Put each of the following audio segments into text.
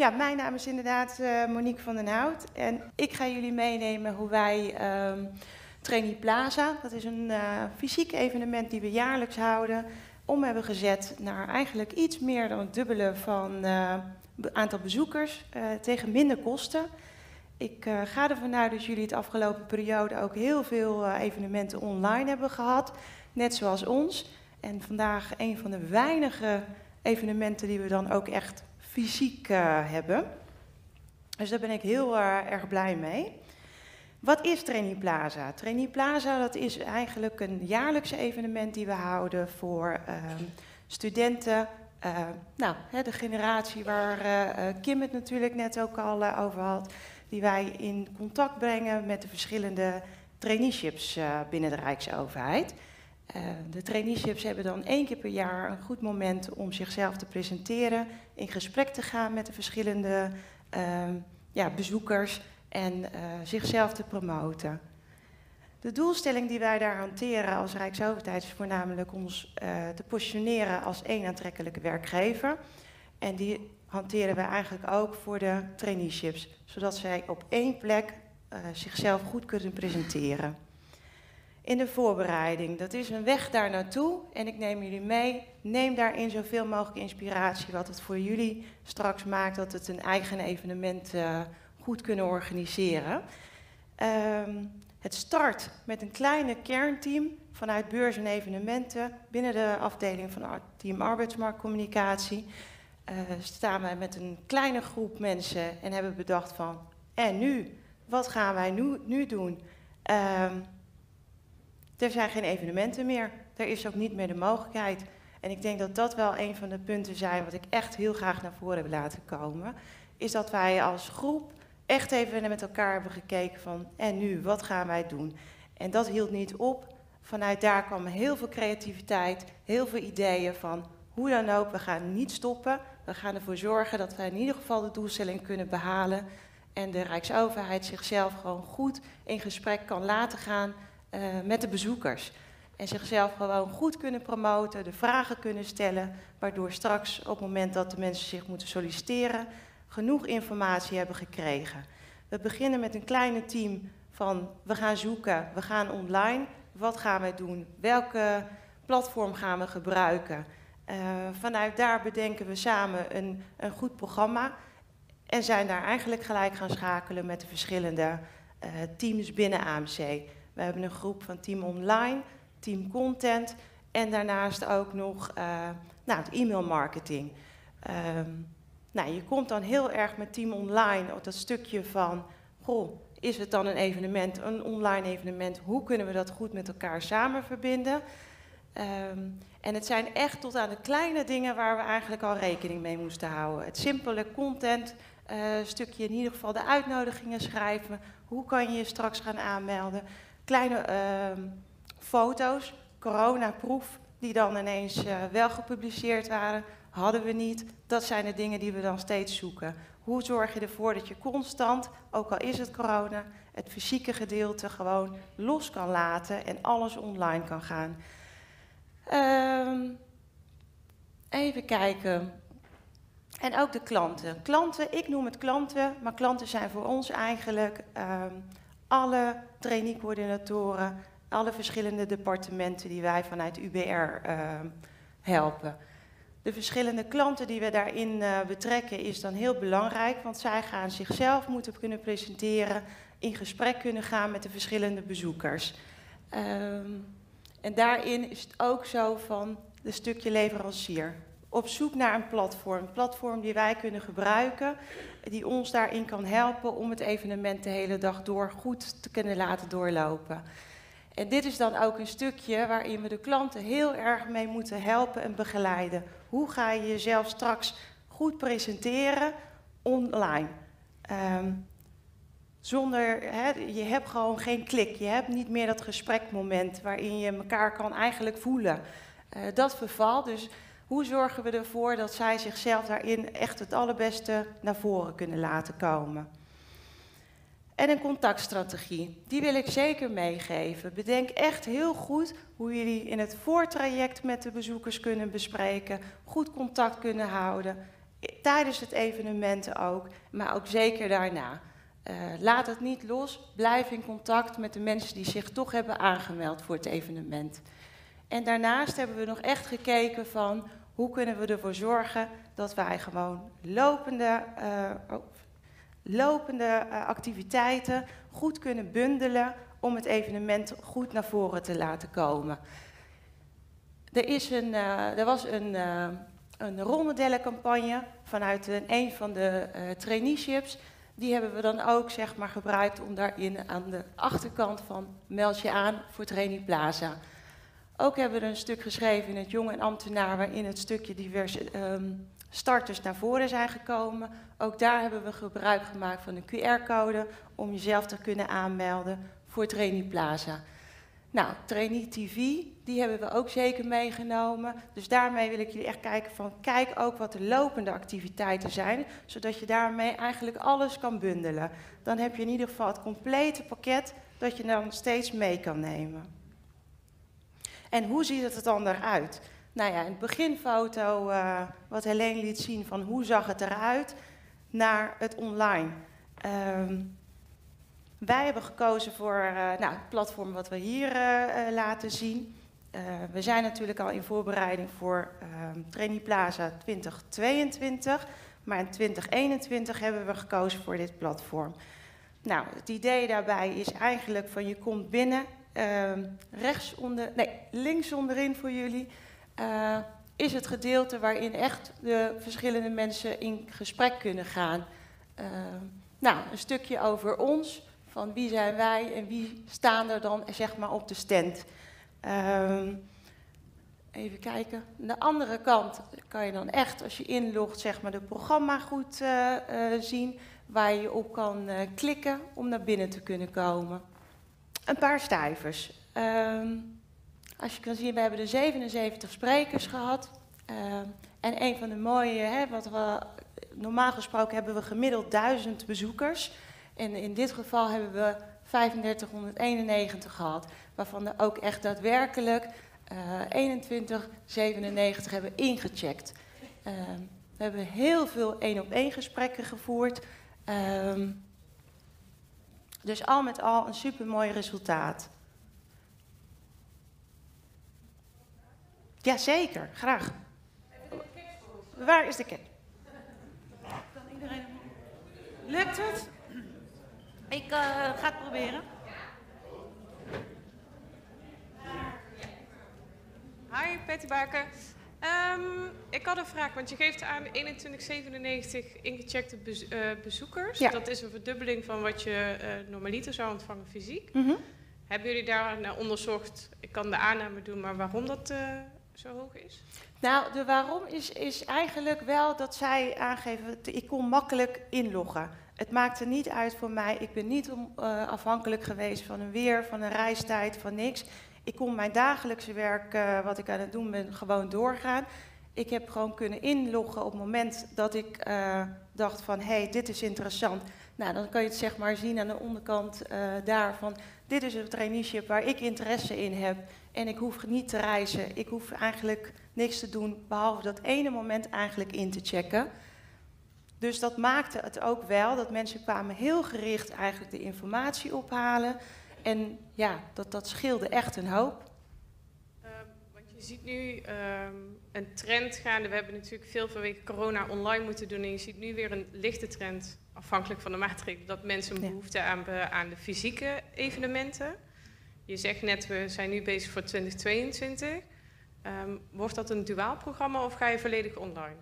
Ja, mijn naam is inderdaad uh, Monique van den Hout. En ik ga jullie meenemen hoe wij um, Plaza, dat is een uh, fysiek evenement die we jaarlijks houden, om hebben gezet naar eigenlijk iets meer dan het dubbele van uh, aantal bezoekers tegen minder kosten. Ik ga ervan uit dat jullie het afgelopen periode ook heel veel evenementen online hebben gehad, net zoals ons. En vandaag een van de weinige evenementen die we dan ook echt fysiek uh, hebben. Dus daar ben ik heel uh, erg blij mee. Wat is Trainee Plaza? Trainee Plaza dat is eigenlijk een jaarlijks evenement die we houden voor uh, studenten. Eh, nou, de generatie waar Kim het natuurlijk net ook al over had. Die wij in contact brengen met de verschillende traineeships binnen de Rijksoverheid. Uh, de traineeships hebben dan één keer per jaar een goed moment om zichzelf te presenteren, in gesprek te gaan met de verschillende uh, ja, bezoekers en uh, zichzelf te promoten. De doelstelling die wij daar hanteren als Rijksoverheid is voornamelijk ons eh, te positioneren als één aantrekkelijke werkgever. En die hanteren we eigenlijk ook voor de traineeships, zodat zij op één plek zichzelf goed kunnen presenteren in de voorbereiding. Dat is een weg daar naartoe en ik neem jullie mee. Neem daarin zoveel mogelijk inspiratie wat het voor jullie straks maakt dat het een eigen evenement uh, goed kunnen organiseren. Um, het start met een kleine kernteam vanuit beurs en evenementen binnen de afdeling van Team Arbeidsmarktcommunicatie. Uh, staan wij met een kleine groep mensen en hebben bedacht van en nu, wat gaan wij nu, nu doen? Um, er zijn geen evenementen meer. Er is ook niet meer de mogelijkheid. En ik denk dat dat wel een van de punten zijn wat ik echt heel graag naar voren heb laten komen. Is dat wij als groep echt even met elkaar hebben gekeken van en nu, wat gaan wij doen? En dat hield niet op. Vanuit daar kwam heel veel creativiteit, heel veel ideeën van hoe dan ook, we gaan niet stoppen. We gaan ervoor zorgen dat wij in ieder geval de doelstelling kunnen behalen. En de Rijksoverheid zichzelf gewoon goed in gesprek kan laten gaan uh, met de bezoekers. En zichzelf gewoon goed kunnen promoten, de vragen kunnen stellen, waardoor straks op het moment dat de mensen zich moeten solliciteren, genoeg informatie hebben gekregen. We beginnen met een kleine team van we gaan zoeken, we gaan online, wat gaan wij doen, welke platform gaan we gebruiken. Uh, vanuit daar bedenken we samen een, een goed programma en zijn daar eigenlijk gelijk gaan schakelen met de verschillende uh, teams binnen AMC. We hebben een groep van team online, team content en daarnaast ook nog uh, nou, het e-mail marketing. Um, nou, je komt dan heel erg met team online op dat stukje van, goh, is het dan een evenement, een online evenement? Hoe kunnen we dat goed met elkaar samen verbinden? Um, en het zijn echt tot aan de kleine dingen waar we eigenlijk al rekening mee moesten houden. Het simpele content, uh, stukje in ieder geval de uitnodigingen schrijven. Hoe kan je je straks gaan aanmelden? Kleine uh, foto's, coronaproef, die dan ineens uh, wel gepubliceerd waren, hadden we niet. Dat zijn de dingen die we dan steeds zoeken. Hoe zorg je ervoor dat je constant, ook al is het corona, het fysieke gedeelte gewoon los kan laten en alles online kan gaan. Um, even kijken. En ook de klanten. Klanten, ik noem het klanten, maar klanten zijn voor ons eigenlijk um, alle trainingcoördinatoren, alle verschillende departementen die wij vanuit UBR uh, helpen. De verschillende klanten die we daarin uh, betrekken is dan heel belangrijk, want zij gaan zichzelf moeten kunnen presenteren, in gesprek kunnen gaan met de verschillende bezoekers. Um, en daarin is het ook zo van de stukje leverancier op zoek naar een platform. Een platform die wij kunnen gebruiken, die ons daarin kan helpen om het evenement de hele dag door goed te kunnen laten doorlopen. En dit is dan ook een stukje waarin we de klanten heel erg mee moeten helpen en begeleiden. Hoe ga je jezelf straks goed presenteren online? Um, zonder, je hebt gewoon geen klik. Je hebt niet meer dat gesprekmoment waarin je elkaar kan eigenlijk voelen. Uh, dat vervalt. Dus hoe zorgen we ervoor dat zij zichzelf daarin echt het allerbeste naar voren kunnen laten komen? En een contactstrategie, die wil ik zeker meegeven. Bedenk echt heel goed hoe jullie in het voortraject met de bezoekers kunnen bespreken, goed contact kunnen houden tijdens het evenement ook, maar ook zeker daarna. Uh, laat het niet los, blijf in contact met de mensen die zich toch hebben aangemeld voor het evenement. En daarnaast hebben we nog echt gekeken van hoe kunnen we ervoor zorgen dat wij gewoon lopende, uh, oh, lopende uh, activiteiten goed kunnen bundelen om het evenement goed naar voren te laten komen. Er, is een, uh, er was een, een rolmodellencampagne vanuit een, een van de traineeships. Die hebben we dan ook zeg maar, gebruikt om daarin aan de achterkant van meld je aan voor Training Plaza. Ook hebben we een stuk geschreven in het Jong en Ambtenaar waarin het stukje diverse um, starters naar voren zijn gekomen. Ook daar hebben we gebruik gemaakt van een QR-code om jezelf te kunnen aanmelden voor Trainee Plaza. Nou, Trainee TV, die hebben we ook zeker meegenomen. Dus daarmee wil ik jullie echt kijken van, kijk ook wat de lopende activiteiten zijn, zodat je daarmee eigenlijk alles kan bundelen. Dan heb je in ieder geval het complete pakket dat je dan steeds mee kan nemen. En hoe ziet het er dan eruit? Nou ja, het beginfoto, uh, wat Helene liet zien van hoe zag het eruit, naar het online. Um, wij hebben gekozen voor uh, nou, het platform wat we hier uh, laten zien. we zijn natuurlijk al in voorbereiding voor Trainee Plaza 2022, maar in 2021 hebben we gekozen voor dit platform. Nou, het idee daarbij is eigenlijk van je komt binnen, rechts onder, nee, links onderin voor jullie uh, is het gedeelte waarin echt de verschillende mensen in gesprek kunnen gaan. Uh, nou, een stukje over ons, van wie zijn wij en wie staan er dan zeg maar op de stand. Uh, even kijken. Aan de andere kant kan je dan echt, als je inlogt, zeg maar, de programma goed uh, zien, waar je op kan klikken om naar binnen te kunnen komen. Een paar stijvers. Ehm, als je kan zien, we hebben er 77 sprekers gehad. Uh, en een van de mooie, hè, wat we, normaal gesproken hebben we gemiddeld 1000 bezoekers. En in dit geval hebben we 3591 gehad, waarvan er ook echt daadwerkelijk uh, 2197 hebben ingecheckt. Uh, we hebben heel veel één-op-één gesprekken gevoerd. Dus al met al een supermooi resultaat. Jazeker, graag. Waar is de? Kan iedereen... Lukt het? Ik uh, ga het proberen. Hi, Patty Baker. Um, ik had een vraag, want je geeft aan 2197 ingecheckte uh, bezoekers. Ja. Dat is een verdubbeling van wat je uh, normaliter zou ontvangen fysiek. Mm -hmm. Hebben jullie daar naar onderzocht? Ik kan de aanname doen, maar waarom dat uh, zo hoog is? Nou, de waarom is, is eigenlijk wel dat zij aangeven, ik kon makkelijk inloggen. Het maakte niet uit voor mij, ik ben niet om, afhankelijk geweest van een weer, van een reistijd, van niks. Ik kon mijn dagelijkse werk, uh, wat ik aan het doen ben, gewoon doorgaan. Ik heb gewoon kunnen inloggen op het moment dat ik uh, dacht van, hé, hey, dit is interessant. Nou, dan kan je het zeg maar zien aan de onderkant daarvan. Dit is een traineeship waar ik interesse in heb. En ik hoef niet te reizen. Ik hoef eigenlijk niks te doen, behalve dat ene moment eigenlijk in te checken. Dus dat maakte het ook wel dat mensen kwamen heel gericht eigenlijk de informatie ophalen. En ja, dat, dat scheelde echt een hoop. Uh, want je ziet nu uh, een trend gaande. We hebben natuurlijk veel vanwege corona online moeten doen. En je ziet nu weer een lichte trend, afhankelijk van de maatregelen, dat mensen een behoefte ja. aan, aan de fysieke evenementen. Je zegt net, we zijn nu bezig voor 2022. Um, wordt dat een duaal programma of ga je volledig online?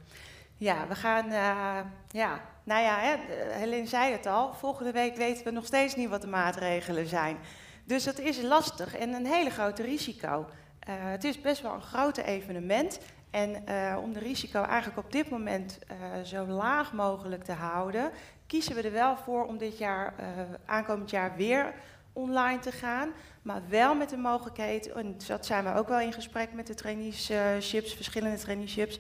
Ja, we gaan, uh, ja, nou ja, hè, Helene zei het al, volgende week weten we nog steeds niet wat de maatregelen zijn. Dus dat is lastig en een hele grote risico. Uh, het is best wel een groot evenement. En uh, om de risico eigenlijk op dit moment zo laag mogelijk te houden, kiezen we er wel voor om dit jaar, aankomend jaar weer online te gaan. Maar wel met de mogelijkheid, en dat zijn we ook wel in gesprek met de traineeships, verschillende traineeships,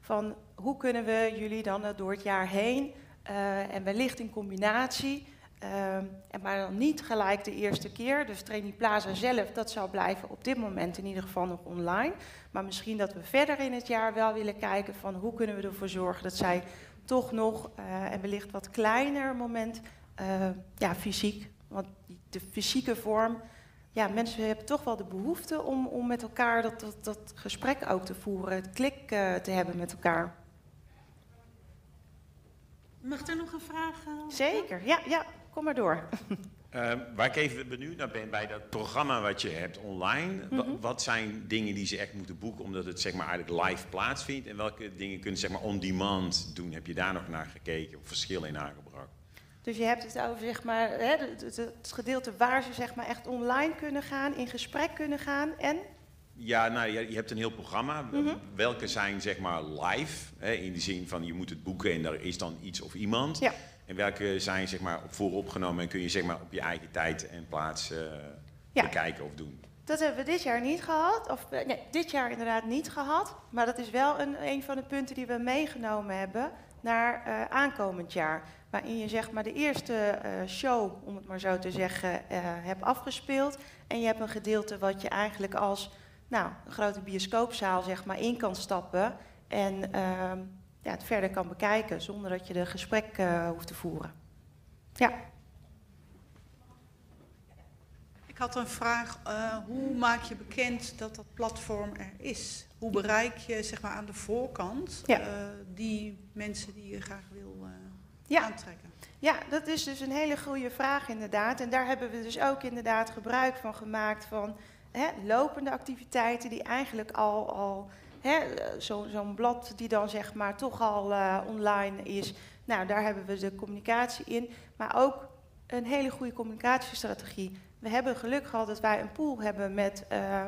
van hoe kunnen we jullie dan door het jaar heen uh, en wellicht in combinatie Ehm, en maar dan niet gelijk de eerste keer. Dus Training Plaza zelf, dat zal blijven op dit moment in ieder geval nog online. Maar misschien dat we verder in het jaar wel willen kijken van hoe kunnen we ervoor zorgen dat zij toch nog, uh, en wellicht wat kleiner moment, ja, fysiek. Want de fysieke vorm, ja, mensen hebben toch wel de behoefte om, om met elkaar dat, dat, dat gesprek ook te voeren, het klik te hebben met elkaar. Mag er nog een vraag? Zeker, ja, ja, kom maar door. Uh, waar ik even benieuwd naar ben, bij dat programma wat je hebt online, mm -hmm. wat zijn dingen die ze echt moeten boeken omdat het zeg maar eigenlijk live plaatsvindt? En welke dingen kunnen ze zeg maar on demand doen? Heb je daar nog naar gekeken of verschillen in aangebracht? Dus je hebt het over zeg maar, hè, het, het, het, gedeelte waar ze zeg maar, echt online kunnen gaan, in gesprek kunnen gaan en? Ja, nou, je, hebt een heel programma. Mm -hmm. Welke zijn zeg maar live, hè, in de zin van je moet het boeken en er is dan iets of iemand. Ja. En welke zijn zeg maar, op vooropgenomen en kun je zeg maar, op je eigen tijd en plaats uh, ja. bekijken of doen? Dat hebben we dit jaar niet gehad. Of nee, dit jaar inderdaad niet gehad. Maar dat is wel een, een van de punten die we meegenomen hebben naar uh, aankomend jaar. Waarin je zeg maar de eerste uh, show, om het maar zo te zeggen, hebt afgespeeld. En je hebt een gedeelte wat je eigenlijk als nou, een grote bioscoopzaal zeg maar, in kan stappen. En ja, het verder kan bekijken zonder dat je de gesprek uh, hoeft te voeren. Ja. Ik had een vraag. Uh, hoe maak je bekend dat dat platform er is? Hoe bereik je zeg maar, aan de voorkant ja. uh, die mensen die je graag wil ja. aantrekken? Ja, dat is dus een hele goede vraag inderdaad. En daar hebben we dus ook inderdaad gebruik van gemaakt van hè, lopende activiteiten die eigenlijk al... al Zo'n zo blad die dan zeg maar toch al uh, online is. Nou, daar hebben we de communicatie in. Maar ook een hele goede communicatiestrategie. We hebben geluk gehad dat wij een pool hebben met uh,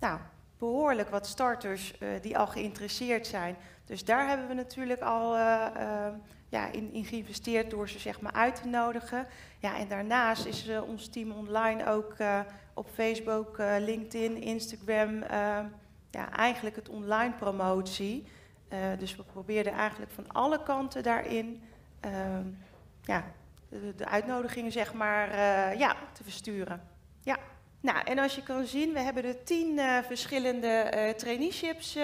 nou, behoorlijk wat starters uh, die al geïnteresseerd zijn. Dus daar hebben we natuurlijk al ja, in, in, geïnvesteerd door ze zeg maar uit te nodigen. Ja, en daarnaast is ons team online ook op Facebook, LinkedIn, Instagram ja, eigenlijk het online promotie. Uh, dus we probeerden eigenlijk van alle kanten daarin uh, ja, de, uitnodigingen zeg maar, ja, te versturen. Ja. Nou, en als je kan zien, we hebben er tien verschillende traineeships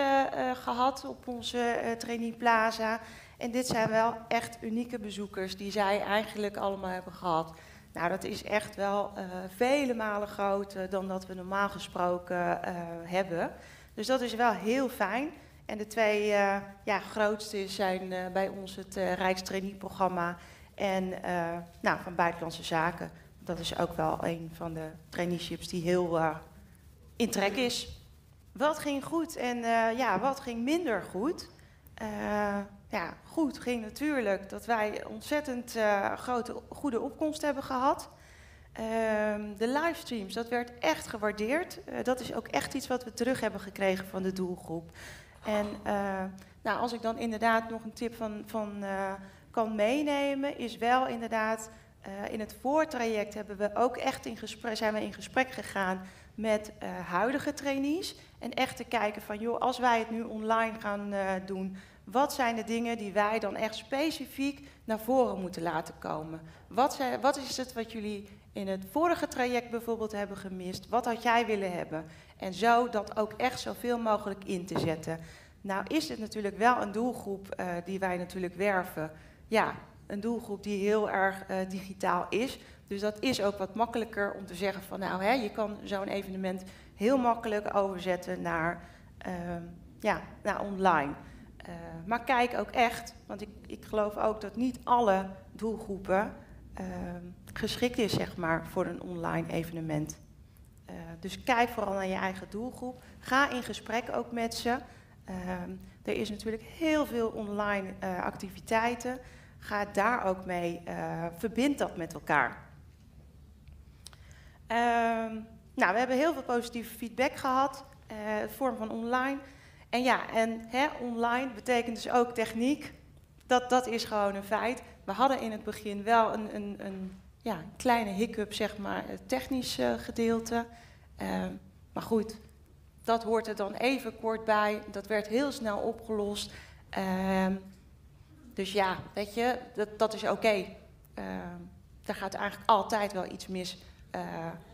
gehad op onze trainee plaza. En dit zijn wel echt unieke bezoekers die zij eigenlijk allemaal hebben gehad. Nou, dat is echt wel vele malen groter dan dat we normaal gesproken hebben. Dus dat is wel heel fijn. En de twee uh, ja, grootste zijn bij ons het Rijkstraineeprogramma en nou, van Buitenlandse Zaken. Dat is ook wel een van de traineeships die heel in trek is. Wat ging goed en ja, wat ging minder goed? Ja, goed ging natuurlijk dat wij ontzettend grote, goede opkomst hebben gehad. Um, de livestreams, dat werd echt gewaardeerd. Uh, dat is ook echt iets wat we terug hebben gekregen van de doelgroep. En uh, nou, als ik dan inderdaad nog een tip van, van kan meenemen, is wel inderdaad in het voortraject hebben we ook echt in gesprek, zijn we in gesprek gegaan met huidige trainees. En echt te kijken van, joh, als wij het nu online gaan doen, wat zijn de dingen die wij dan echt specifiek naar voren moeten laten komen? Wat, zijn, wat is het wat jullie in het vorige traject bijvoorbeeld hebben gemist? Wat had jij willen hebben? En zo dat ook echt zoveel mogelijk in te zetten. Nou is het natuurlijk wel een doelgroep uh, die wij natuurlijk werven. Ja, een doelgroep die heel erg uh, digitaal is. Dus dat is ook wat makkelijker om te zeggen van nou, hè, je kan zo'n evenement heel makkelijk overzetten naar, uh, ja, naar online. Uh, maar kijk ook echt, want ik, ik geloof ook dat niet alle doelgroepen uh, geschikt is zeg maar, voor een online evenement. Uh, dus kijk vooral naar je eigen doelgroep. Ga in gesprek ook met ze. er is natuurlijk heel veel online activiteiten. Ga daar ook mee, verbind dat met elkaar. Ehm, nou, we hebben heel veel positieve feedback gehad, vorm van online. En ja, en hè, online betekent dus ook techniek. Dat, dat is gewoon een feit. We hadden in het begin wel een, een, een ja, kleine hiccup, zeg maar, het technisch uh, gedeelte. Uh, maar goed, dat hoort er dan even kort bij. Dat werd heel snel opgelost. Uh, dus ja, weet je, dat, dat is oké. Okay. daar gaat eigenlijk altijd wel iets mis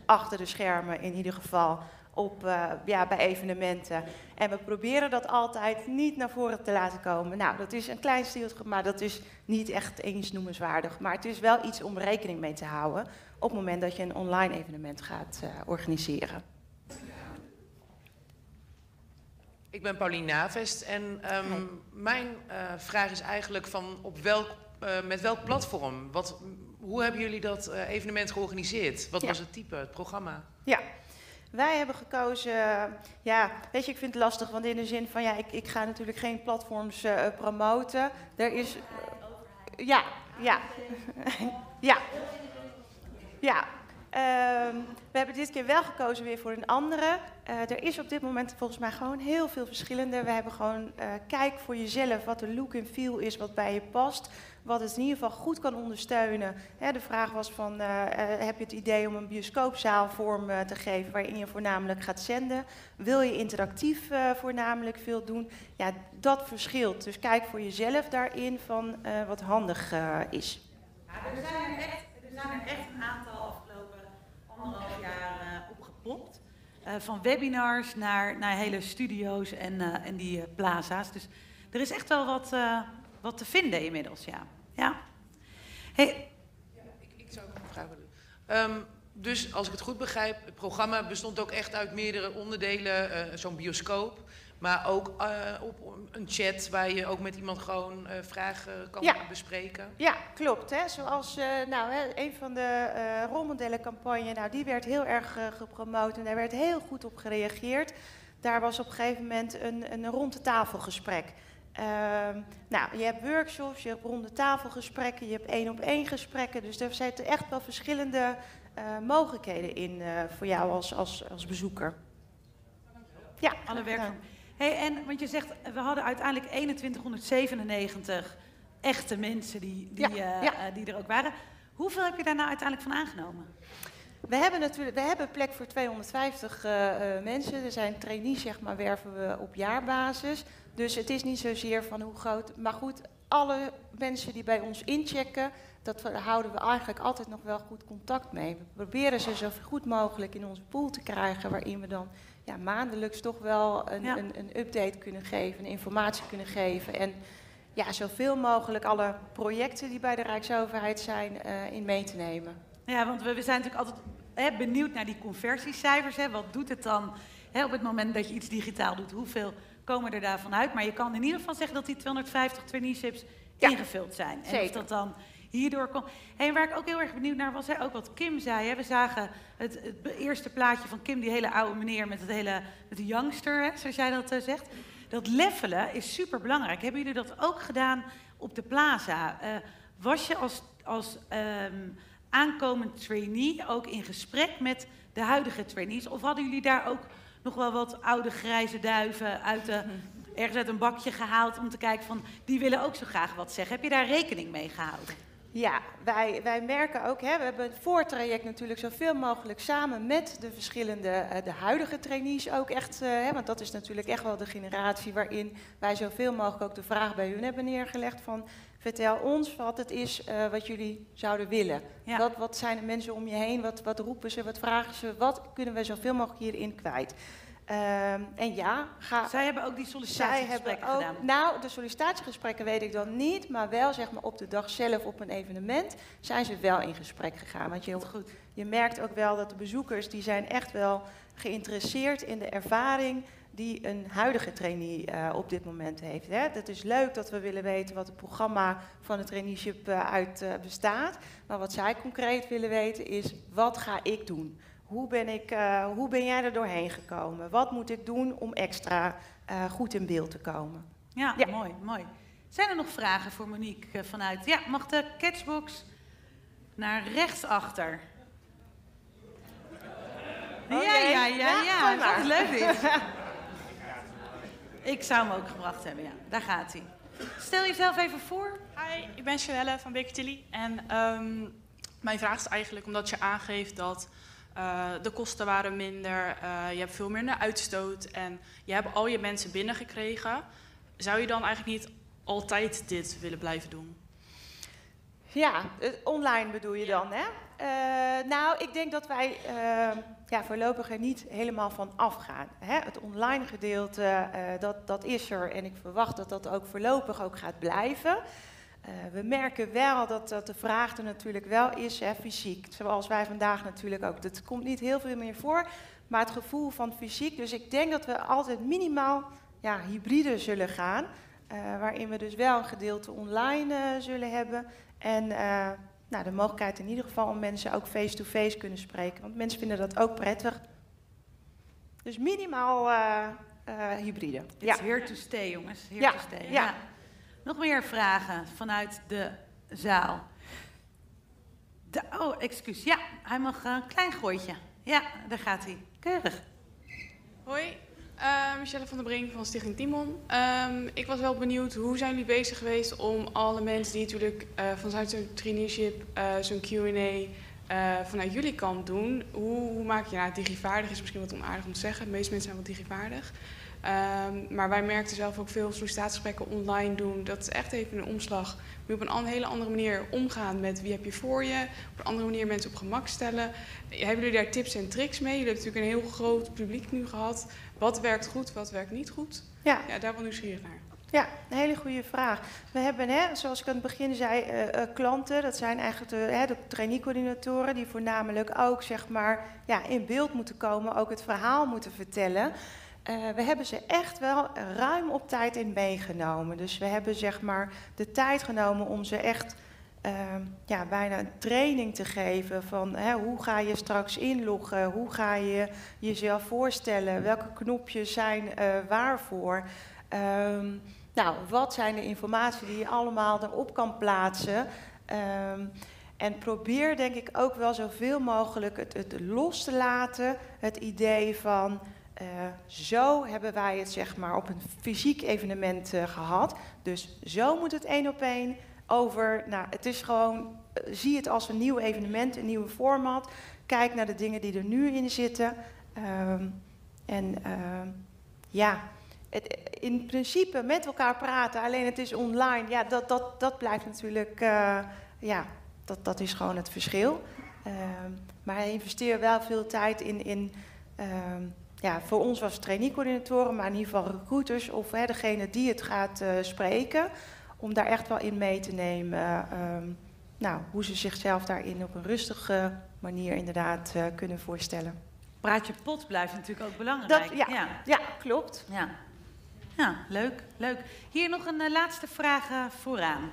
achter de schermen in ieder geval op, ja, bij evenementen. En we proberen dat altijd niet naar voren te laten komen. Nou, dat is een klein stiltje, maar dat is niet echt eens noemenswaardig. Maar het is wel iets om rekening mee te houden op het moment dat je een online evenement gaat organiseren. Ik ben Paulien Navest en ehm, mijn uh, vraag is eigenlijk van op welk, met welk platform? Wat, hoe hebben jullie dat evenement georganiseerd? Wat ja. was het type, het programma? Ja, wij hebben gekozen, ja, weet je, ik vind het lastig, want in de zin van, ja, ik, ik ga natuurlijk geen platforms promoten. Er is, ja, ja, ja, ja, we hebben dit keer wel gekozen weer voor een andere. Uh, er is op dit moment volgens mij gewoon heel veel verschillende. We hebben gewoon, uh, kijk voor jezelf wat de look en feel is wat bij je past. Wat het in ieder geval goed kan ondersteunen. De vraag was van, uh, heb je het idee om een bioscoopzaal vorm te geven waarin je voornamelijk gaat zenden? Wil je interactief voornamelijk veel doen? Ja, dat verschilt. Dus kijk voor jezelf daarin van wat handig is. Ja, er zijn echt, er zijn er echt een aantal anderhalf jaar uh, opgepopt. Uh, van webinars naar, naar hele studio's en, uh, en die plaza's. Dus er is echt wel wat, wat te vinden inmiddels, ja. ja. Hey. Ik, ik zou ook een vraag willen. Um, dus als ik het goed begrijp, het programma bestond ook echt uit meerdere onderdelen. Zo'n bioscoop, maar ook uh, op een chat waar je ook met iemand gewoon uh, vragen kan ja. bespreken. Ja, klopt. Hè. Zoals uh, nou, hè, een van de rolmodellencampagne, nou, die werd heel erg gepromoot en daar werd heel goed op gereageerd. Daar was op een gegeven moment een, een ronde tafelgesprek. Ehm, nou, je hebt workshops, je hebt ronde tafelgesprekken, je hebt één op één gesprekken. Dus er zitten echt wel verschillende mogelijkheden in voor jou als, als, als bezoeker. Ja, alle werkvormen. Hey, en, want je zegt, we hadden uiteindelijk 2197 echte mensen die, die, ja, uh, die er ook waren. Hoeveel heb je daar nou uiteindelijk van aangenomen? We hebben natuurlijk, we hebben plek voor 250 uh, uh, mensen. Er zijn trainees, zeg maar, werven we op jaarbasis. Dus het is niet zozeer van hoe groot. Maar goed, alle mensen die bij ons inchecken, dat houden we eigenlijk altijd nog wel goed contact mee. We proberen ze zo goed mogelijk in onze pool te krijgen, waarin we dan ja, maandelijks toch wel een, een, een, update kunnen geven, informatie kunnen geven. En ja, zoveel mogelijk alle projecten die bij de Rijksoverheid zijn uh, in mee te nemen. Ja, want we, we zijn natuurlijk altijd hè, benieuwd naar die conversiecijfers. Hè. Wat doet het dan hè, op het moment dat je iets digitaal doet? Hoeveel komen er daarvan uit? Maar je kan in ieder geval zeggen dat die 250 traineeships ja, ingevuld zijn. En of dat dan hierdoor komt. En waar ik ook heel erg benieuwd naar was, ook wat Kim zei. We zagen het, het, eerste plaatje van Kim, die hele oude meneer met het hele met de youngster, zoals jij dat uh, zegt. Dat levelen is super belangrijk. Hebben jullie dat ook gedaan op de plaza? Uh, was je als, als um, aankomend trainee ook in gesprek met de huidige trainees? Of hadden jullie daar ook nog wel wat oude grijze duiven uit de, ergens uit een bakje gehaald om te kijken van die willen ook zo graag wat zeggen? Heb je daar rekening mee gehouden? Ja, wij, wij merken ook, hè, we hebben het voortraject natuurlijk zoveel mogelijk samen met de verschillende, uh, de huidige trainees ook echt, uh, hè, want dat is natuurlijk echt wel de generatie waarin wij zoveel mogelijk ook de vraag bij hun hebben neergelegd van vertel ons wat het is uh, wat jullie zouden willen. Ja. Wat, wat zijn de mensen om je heen, wat, wat roepen ze, wat vragen ze, wat kunnen we zoveel mogelijk hierin kwijt. Um, en ja, ga, zij hebben ook die sollicitatiegesprekken gedaan. Nou, de sollicitatiegesprekken weet ik dan niet, maar wel zeg maar op de dag zelf op een evenement zijn ze wel in gesprek gegaan. Want je, goed, je merkt ook wel dat de bezoekers die zijn echt wel geïnteresseerd in de ervaring die een huidige trainee uh, op dit moment heeft. Hè. Het is leuk dat we willen weten wat het programma van het traineeship uh, uit uh, bestaat. Maar wat zij concreet willen weten is, wat ga ik doen? Hoe ben, ik, uh, hoe ben jij er doorheen gekomen? Wat moet ik doen om extra uh, goed in beeld te komen? Ja, ja, mooi, mooi. Zijn er nog vragen voor Monique uh, vanuit? Ja, mag de catchbox naar rechtsachter? Oh, ja, ja, ja, ja. Dat is leuk dit. ik zou hem ook gebracht hebben, ja. Daar gaat hij. Stel jezelf even voor. Hi, ik ben Chanelle van Baker Tilly. En um, mijn vraag is eigenlijk omdat je aangeeft dat uh, de kosten waren minder, uh, je hebt veel minder uitstoot en je hebt al je mensen binnengekregen. Zou je dan eigenlijk niet altijd dit willen blijven doen? Ja, eh, online bedoel je dan, hè? Eh, nou, ik denk dat wij eh, ja, voorlopig er niet helemaal van afgaan. Hè? Het online gedeelte, eh, dat, dat is er en ik verwacht dat dat ook voorlopig ook gaat blijven. Eh, we merken wel dat, dat de vraag er natuurlijk wel is, hè, fysiek. Zoals wij vandaag natuurlijk ook. Dat komt niet heel veel meer voor, maar het gevoel van fysiek. Dus ik denk dat we altijd minimaal ja, hybride zullen gaan. eh, waarin we dus wel een gedeelte online eh, zullen hebben. En nou, de mogelijkheid in ieder geval om mensen ook face-to-face kunnen spreken. Want mensen vinden dat ook prettig. Dus minimaal hybride. Ja. Here to stay, jongens. Here Ja, to stay. ja. Nog meer vragen vanuit de zaal. De, oh, excuus. Ja, hij mag een klein gooitje. Ja, daar gaat hij. Keurig. Hoi, eh, Michelle van der Brink van Stichting Timon. Ehm, ik was wel benieuwd, hoe zijn jullie bezig geweest om alle mensen die natuurlijk eh, vanuit zo'n traineeship eh, zo'n Q&A eh, vanuit jullie kant doen, hoe, hoe maak je, nou digivaardig is misschien wat onaardig om te zeggen, de meeste mensen zijn wel digivaardig. Ehm, maar wij merkten zelf ook veel sollicitatiegesprekken online doen. Dat is echt even een omslag. Nu op een hele andere manier omgaan met wie heb je voor je. Op een andere manier mensen op gemak stellen. Hebben jullie daar tips en tricks mee? Jullie hebben natuurlijk een heel groot publiek nu gehad. Wat werkt goed, wat werkt niet goed? Ja. Ja, daar wel nieuwsgierig naar. Ja, een hele goede vraag. We hebben, hè, zoals ik aan het begin zei, eh, eh, klanten. Dat zijn eigenlijk de, hè, de trainee-coördinatoren die voornamelijk ook zeg maar, ja, in beeld moeten komen, ook het verhaal moeten vertellen. Eh, we hebben ze echt wel ruim op tijd in meegenomen. Dus we hebben zeg maar, de tijd genomen om ze echt ehm, ja, bijna een training te geven van hè, hoe ga je straks inloggen, hoe ga je jezelf voorstellen, welke knopjes zijn eh, waarvoor. Ehm, nou, wat zijn de informatie die je allemaal erop kan plaatsen? Ehm, en probeer denk ik ook wel zoveel mogelijk het, het los te laten. Het idee van eh, zo hebben wij het zeg maar op een fysiek evenement eh, gehad. Dus zo moet het één op één over. Nou, het is gewoon, eh, zie het als een nieuw evenement, een nieuwe format. Kijk naar de dingen die er nu in zitten. Ehm, en ehm, ja, het, in principe met elkaar praten, alleen het is online. Ja, dat, dat, dat blijft natuurlijk, ja, dat, dat is gewoon het verschil. Ehm, maar investeer wel veel tijd in, in ja, voor ons was het trainee-coördinatoren, maar in ieder geval recruiters of hè, degene die het gaat eh, spreken, om daar echt wel in mee te nemen. ehm, nou, hoe ze zichzelf daarin op een rustige manier inderdaad eh, kunnen voorstellen. Praatje pot blijft natuurlijk ook belangrijk. Dat- ja. ja. Ja, klopt. Ja, Ja, leuk, leuk. Hier nog een eh, laatste vraag vooraan.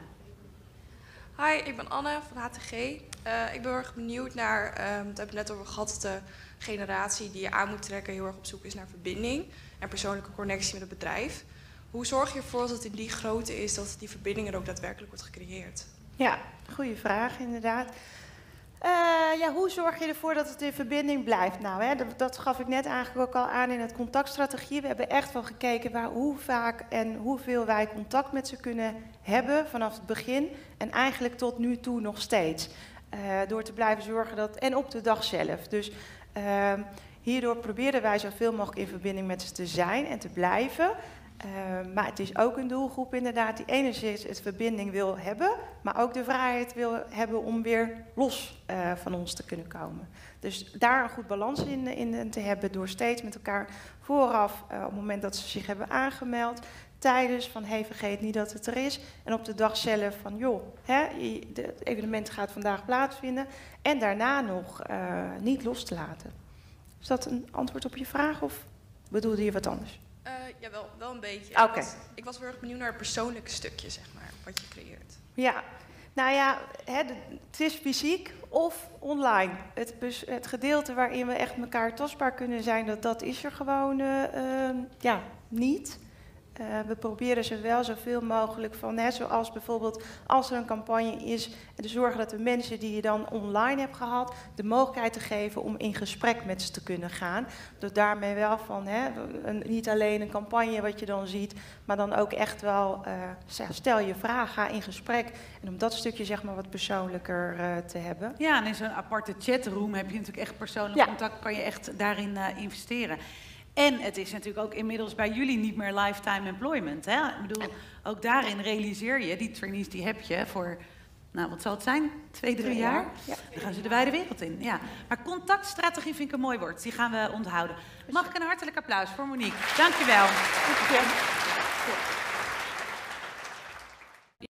Hi, ik ben Anne van HTG. Eh, ik ben heel erg benieuwd naar, ehm het hebben we het net over gehad, de generatie die je aan moet trekken heel erg op zoek is naar verbinding en persoonlijke connectie met het bedrijf. Hoe zorg je ervoor dat het in die grootte is dat die verbinding er ook daadwerkelijk wordt gecreëerd? Ja, goede vraag inderdaad. Eh, ja, hoe zorg je ervoor dat het in verbinding blijft? Nou, hè, dat, dat gaf ik net eigenlijk ook al aan in het contactstrategie. We hebben echt wel gekeken waar, hoe vaak en hoeveel wij contact met ze kunnen hebben vanaf het begin. En eigenlijk tot nu toe nog steeds. Eh, door te blijven zorgen dat. En op de dag zelf. Dus hierdoor proberen wij zoveel mogelijk in verbinding met ze te zijn en te blijven. Uh, maar het is ook een doelgroep inderdaad die enerzijds het verbinding wil hebben, maar ook de vrijheid wil hebben om weer los uh, van ons te kunnen komen. Dus daar een goed balans in, in te hebben door steeds met elkaar vooraf, uh, op het moment dat ze zich hebben aangemeld, tijdens van hey vergeet niet dat het er is en op de dag zelf van joh, hè, het evenement gaat vandaag plaatsvinden en daarna nog uh, niet los te laten. Is dat een antwoord op je vraag of bedoelde je wat anders? Uh, ja, wel, wel een beetje. Okay. Ik, ik was heel erg benieuwd naar het persoonlijke stukje, zeg maar, wat je creëert. Ja, nou ja, hè, het is fysiek of online. Het, het, gedeelte waarin we echt elkaar tastbaar kunnen zijn, dat, dat is er gewoon uh, uh, ja, niet. Uh, we proberen ze wel zoveel mogelijk van, hè, zoals bijvoorbeeld als er een campagne is, te zorgen dat de mensen die je dan online hebt gehad, de mogelijkheid te geven om in gesprek met ze te kunnen gaan. Door daarmee wel van, hè, een, niet alleen een campagne wat je dan ziet, maar dan ook echt wel, uh, stel je vraag, ga in gesprek. En om dat stukje zeg maar wat persoonlijker uh, te hebben. Ja, en in zo'n aparte chatroom heb je natuurlijk echt persoonlijk ja. contact, kan je echt daarin investeren. En het is natuurlijk ook inmiddels bij jullie niet meer lifetime employment. Hè? Ik bedoel, ook daarin realiseer je, die trainees die heb je voor nou wat zal het zijn? Twee, drie Twee jaar? jaar, ja. Dan gaan ze de wijde wereld in. Ja. Maar contactstrategie vind ik een mooi woord. Die gaan we onthouden. Mag ik een hartelijk applaus voor Monique? Dankjewel. Dank je.